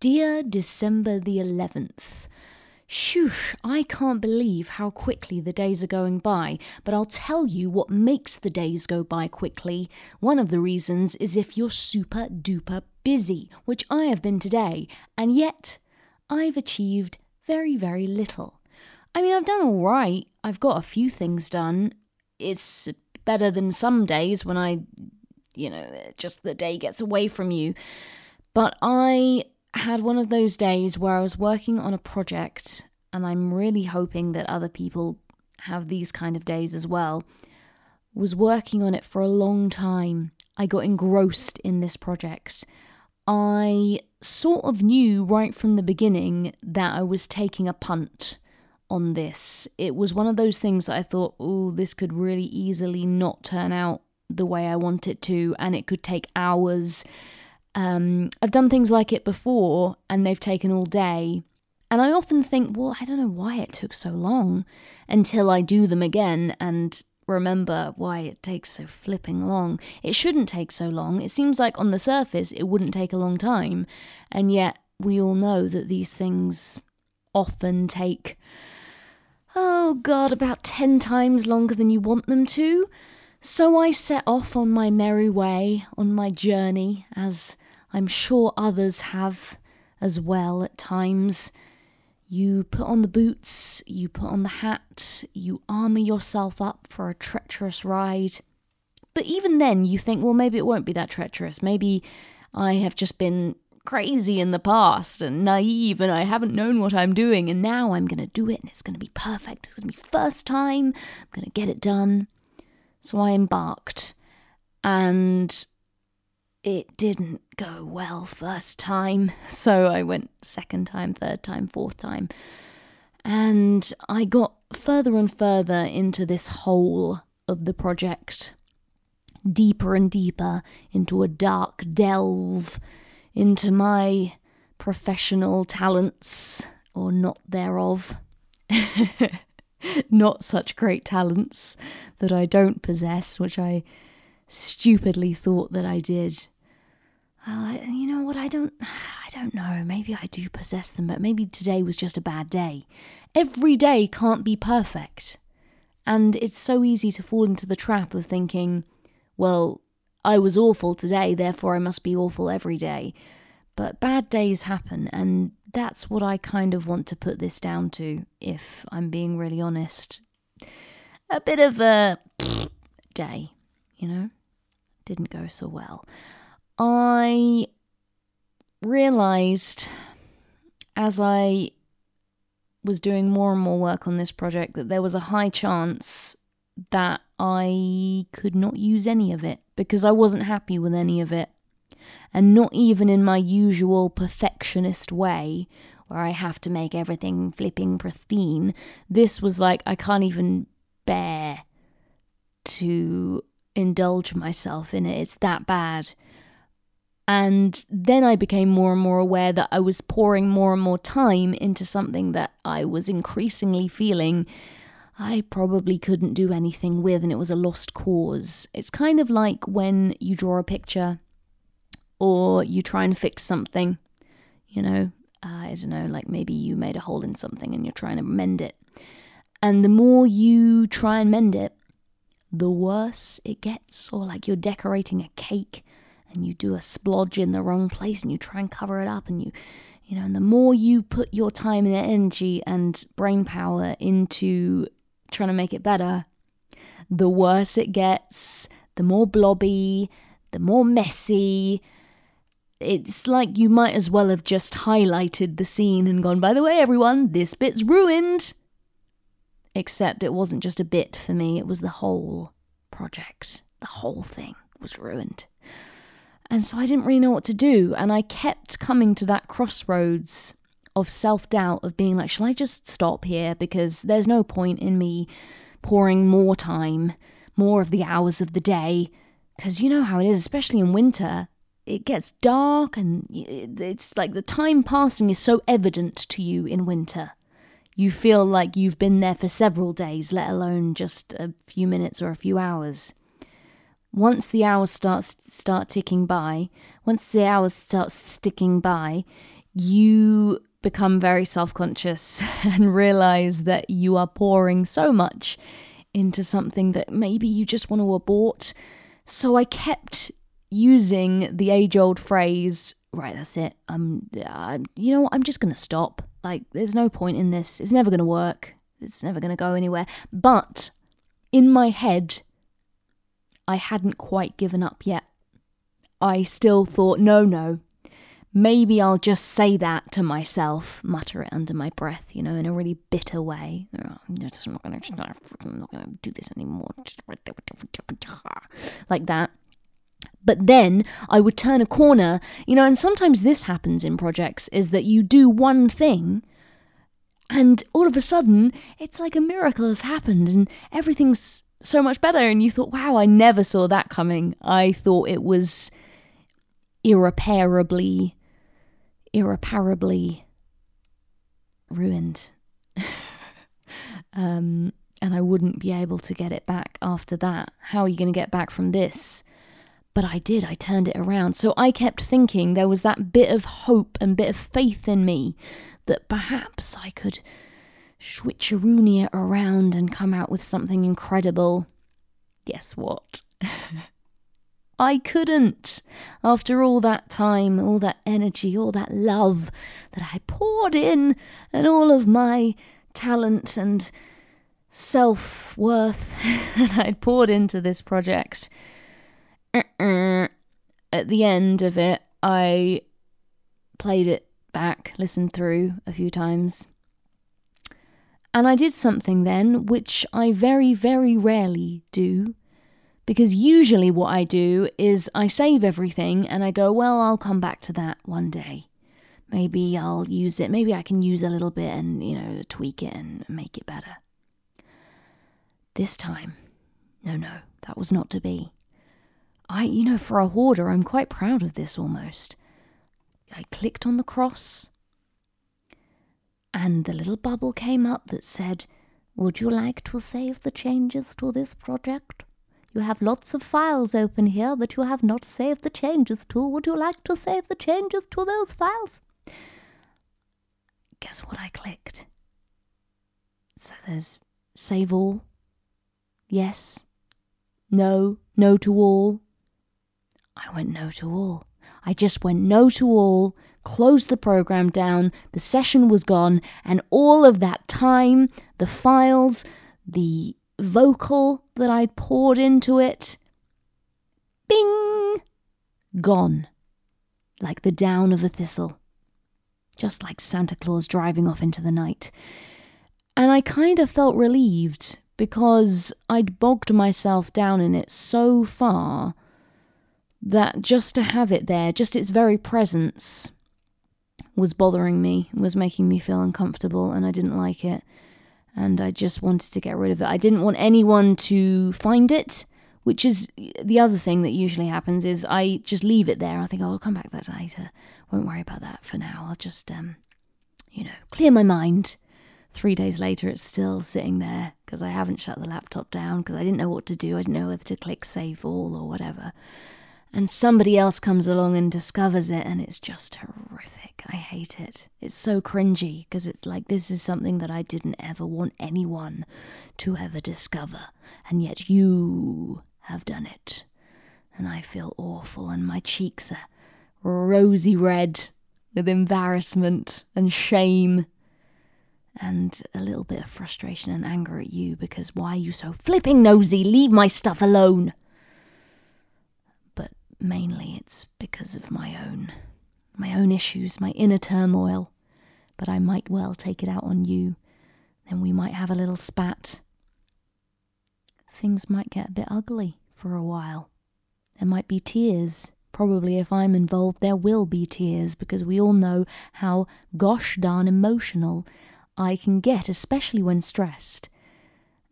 Dear December the 11th, Shoosh, I can't believe how quickly the days are going by, but I'll tell you what makes the days go by quickly. One of the reasons is if you're super duper busy, which I have been today, and yet I've achieved very, very little. I mean, I've done all right, I've got a few things done. It's better than some days when I, you know, just the day gets away from you. But I had one of those days where I was working on a project, and I'm really hoping that other people have these kind of days as well. Was working on it for a long time. I got engrossed in this project. I sort of knew right from the beginning that I was taking a punt on this. It was one of those things that I thought, oh, this could really easily not turn out the way I want it to, and it could take hours um, I've done things like it before and they've taken all day. And I often think, well, I don't know why it took so long until I do them again and remember why it takes so flipping long. It shouldn't take so long. It seems like on the surface it wouldn't take a long time. And yet we all know that these things often take, oh God, about 10 times longer than you want them to. So I set off on my merry way, on my journey, as I'm sure others have as well at times. You put on the boots, you put on the hat, you armour yourself up for a treacherous ride. But even then, you think, well, maybe it won't be that treacherous. Maybe I have just been crazy in the past and naive and I haven't known what I'm doing, and now I'm going to do it and it's going to be perfect. It's going to be first time. I'm going to get it done. So I embarked, and it didn't go well first time. So I went second time, third time, fourth time. And I got further and further into this hole of the project, deeper and deeper into a dark delve into my professional talents, or not thereof. not such great talents that I don't possess, which I stupidly thought that I did. I, you know what? I don't. I don't know. Maybe I do possess them, but maybe today was just a bad day. Every day can't be perfect, and it's so easy to fall into the trap of thinking, "Well, I was awful today, therefore I must be awful every day." But bad days happen, and that's what I kind of want to put this down to, if I'm being really honest. A bit of a day, you know? Didn't go so well. I realized as I was doing more and more work on this project that there was a high chance that I could not use any of it because I wasn't happy with any of it and not even in my usual perfectionist way where I have to make everything flipping pristine. This was like I can't even bear to indulge myself in it. It's that bad. And then I became more and more aware that I was pouring more and more time into something that I was increasingly feeling I probably couldn't do anything with, and it was a lost cause. It's kind of like when you draw a picture or you try and fix something, you know, uh, I don't know, like maybe you made a hole in something and you're trying to mend it. And the more you try and mend it, the worse it gets. Or like you're decorating a cake and you do a splodge in the wrong place and you try and cover it up and you, you know, and the more you put your time and energy and brain power into trying to make it better, the worse it gets, the more blobby, the more messy, it's like you might as well have just highlighted the scene and gone, by the way, everyone, this bit's ruined. Except it wasn't just a bit for me, it was the whole project. The whole thing was ruined. And so I didn't really know what to do. And I kept coming to that crossroads of self doubt, of being like, shall I just stop here? Because there's no point in me pouring more time, more of the hours of the day. Because you know how it is, especially in winter it gets dark and it's like the time passing is so evident to you in winter. You feel like you've been there for several days, let alone just a few minutes or a few hours. Once the hours start start ticking by, once the hours start sticking by, you become very self conscious and realize that you are pouring so much into something that maybe you just want to abort. So I kept using the age old phrase, right, that's it. I'm, uh, you know, I'm just going to stop. Like, there's no point in this. It's never going to work. It's never going to go anywhere. But in my head, I hadn't quite given up yet. I still thought, no, no, maybe I'll just say that to myself, mutter it under my breath, you know, in a really bitter way. Oh, I'm just not gonna, not gonna do this anymore. Like that. But then I would turn a corner, you know, and sometimes this happens in projects is that you do one thing and all of a sudden it's like a miracle has happened and everything's so much better. And you thought, wow, I never saw that coming. I thought it was irreparably, irreparably ruined. um, and I wouldn't be able to get it back after that. How are you going to get back from this? But I did, I turned it around. So I kept thinking there was that bit of hope and bit of faith in me that perhaps I could switcheroonie it around and come out with something incredible. Guess what? I couldn't. After all that time, all that energy, all that love that I poured in, and all of my talent and self worth that I'd poured into this project, uh-uh. at the end of it, I played it back, listened through a few times. And I did something then which I very, very rarely do because usually what I do is I save everything and I go, well, I'll come back to that one day. Maybe I'll use it. Maybe I can use a little bit and, you know, tweak it and make it better. This time, no, no, that was not to be. I, you know, for a hoarder, I'm quite proud of this almost. I clicked on the cross, and the little bubble came up that said, Would you like to save the changes to this project? You have lots of files open here that you have not saved the changes to. Would you like to save the changes to those files? Guess what I clicked? So there's save all, yes, no, no to all. I went no to all. I just went no to all, closed the program down, the session was gone, and all of that time, the files, the vocal that I'd poured into it. Bing! Gone. Like the down of a thistle. Just like Santa Claus driving off into the night. And I kind of felt relieved because I'd bogged myself down in it so far that just to have it there, just its very presence, was bothering me, was making me feel uncomfortable, and I didn't like it and I just wanted to get rid of it. I didn't want anyone to find it, which is the other thing that usually happens is I just leave it there. I think oh, I'll come back that later. Won't worry about that for now. I'll just um, you know, clear my mind. Three days later, it's still sitting there because I haven't shut the laptop down because I didn't know what to do. I didn't know whether to click save all or whatever and somebody else comes along and discovers it and it's just horrific. I hate it. It's so cringy because it's like this is something that I didn't ever want anyone to ever discover, and yet you have done it. And I feel awful, and my cheeks are rosy red with embarrassment and shame and a little bit of frustration and anger at you because why are you so flipping nosy? Leave my stuff alone mainly it's because of my own my own issues, my inner turmoil. But I might well take it out on you. Then we might have a little spat. Things might get a bit ugly for a while. There might be tears. Probably if I'm involved, there will be tears because we all know how gosh darn emotional I can get, especially when stressed.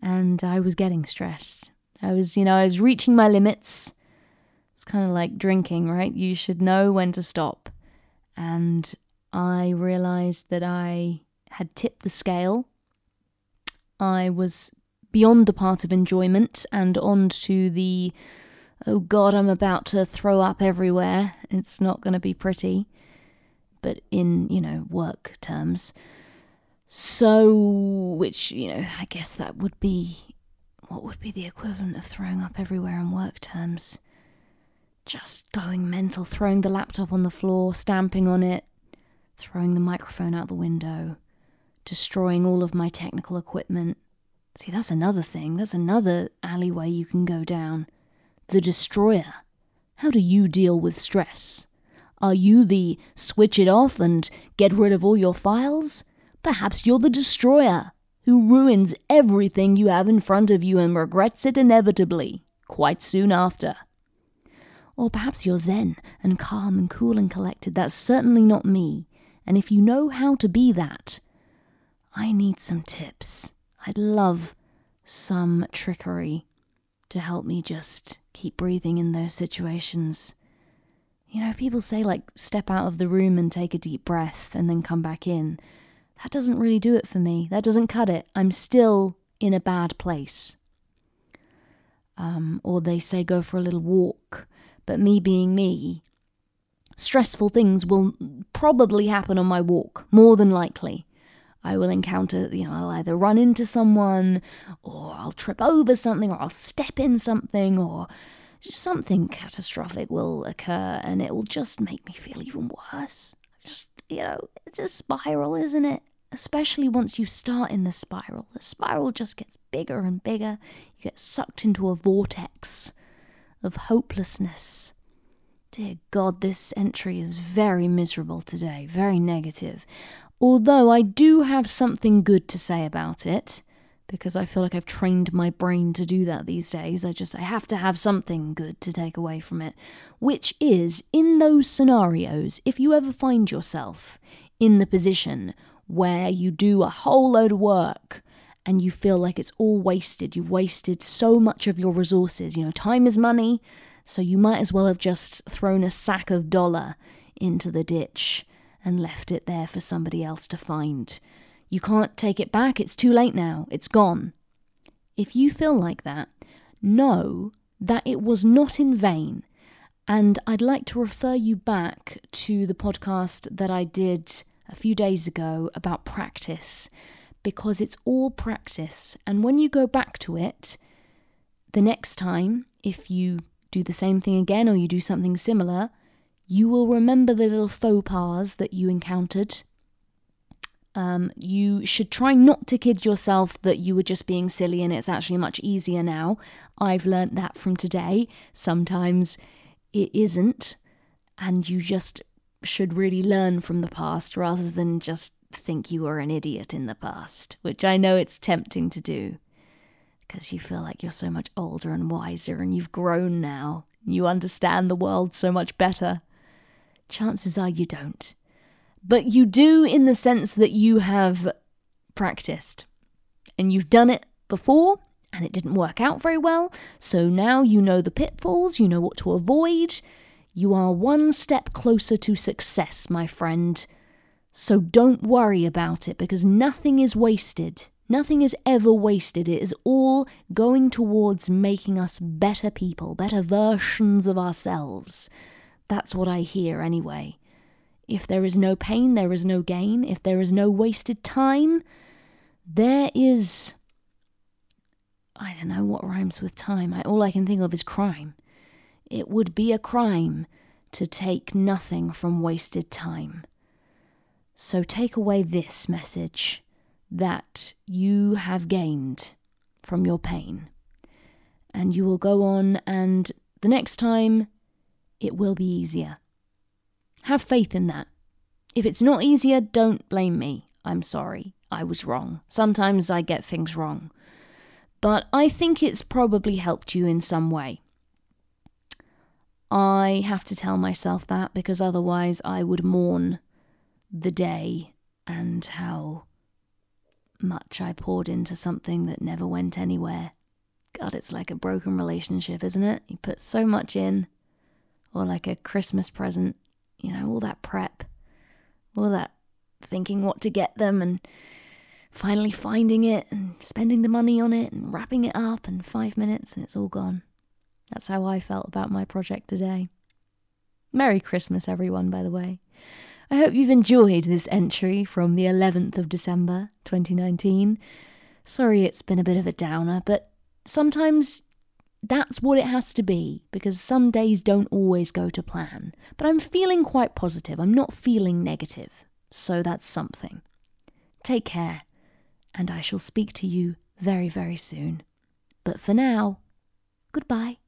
And I was getting stressed. I was, you know, I was reaching my limits it's kind of like drinking, right? You should know when to stop. And I realized that I had tipped the scale. I was beyond the part of enjoyment and on to the oh god, I'm about to throw up everywhere. It's not going to be pretty. but in, you know, work terms. So, which, you know, I guess that would be what would be the equivalent of throwing up everywhere in work terms? Just going mental, throwing the laptop on the floor, stamping on it, throwing the microphone out the window, destroying all of my technical equipment. See, that's another thing. That's another alleyway you can go down. The destroyer. How do you deal with stress? Are you the switch it off and get rid of all your files? Perhaps you're the destroyer who ruins everything you have in front of you and regrets it inevitably, quite soon after. Or perhaps you're zen and calm and cool and collected. That's certainly not me. And if you know how to be that, I need some tips. I'd love some trickery to help me just keep breathing in those situations. You know, people say, like, step out of the room and take a deep breath and then come back in that doesn't really do it for me. That doesn't cut it. I'm still in a bad place. Um, or they say go for a little walk. But me being me, stressful things will probably happen on my walk, more than likely. I will encounter, you know, I'll either run into someone, or I'll trip over something, or I'll step in something, or something catastrophic will occur, and it will just make me feel even worse. Just you know, it's a spiral, isn't it? Especially once you start in the spiral. The spiral just gets bigger and bigger. You get sucked into a vortex of hopelessness. Dear God, this entry is very miserable today, very negative. Although I do have something good to say about it because I feel like I've trained my brain to do that these days. I just I have to have something good to take away from it, which is in those scenarios, if you ever find yourself in the position where you do a whole load of work and you feel like it's all wasted, you've wasted so much of your resources, you know, time is money, so you might as well have just thrown a sack of dollar into the ditch and left it there for somebody else to find. You can't take it back. It's too late now. It's gone. If you feel like that, know that it was not in vain. And I'd like to refer you back to the podcast that I did a few days ago about practice, because it's all practice. And when you go back to it, the next time, if you do the same thing again or you do something similar, you will remember the little faux pas that you encountered um, you should try not to kid yourself that you were just being silly and it's actually much easier now. I've learnt that from today. Sometimes it isn't, and you just should really learn from the past rather than just think you were an idiot in the past, which I know it's tempting to do because you feel like you're so much older and wiser and you've grown now. You understand the world so much better. Chances are you don't but you do in the sense that you have practiced and you've done it before and it didn't work out very well. So now you know the pitfalls, you know what to avoid. You are one step closer to success, my friend. So don't worry about it because nothing is wasted. Nothing is ever wasted. It is all going towards making us better people, better versions of ourselves. That's what I hear anyway. If there is no pain, there is no gain. If there is no wasted time, there is. I don't know what rhymes with time. I, all I can think of is crime. It would be a crime to take nothing from wasted time. So take away this message that you have gained from your pain. And you will go on, and the next time it will be easier. Have faith in that. If it's not easier, don't blame me. I'm sorry. I was wrong. Sometimes I get things wrong. But I think it's probably helped you in some way. I have to tell myself that because otherwise I would mourn the day and how much I poured into something that never went anywhere. God, it's like a broken relationship, isn't it? You put so much in, or like a Christmas present you know, all that prep, all that thinking what to get them and finally finding it and spending the money on it and wrapping it up in five minutes and it's all gone. That's how I felt about my project today. Merry Christmas, everyone, by the way. I hope you've enjoyed this entry from the 11th of December 2019. Sorry it's been a bit of a downer, but sometimes that's what it has to be because some days don't always go to plan. But I'm feeling quite positive. I'm not feeling negative. So that's something. Take care, and I shall speak to you very, very soon. But for now, goodbye.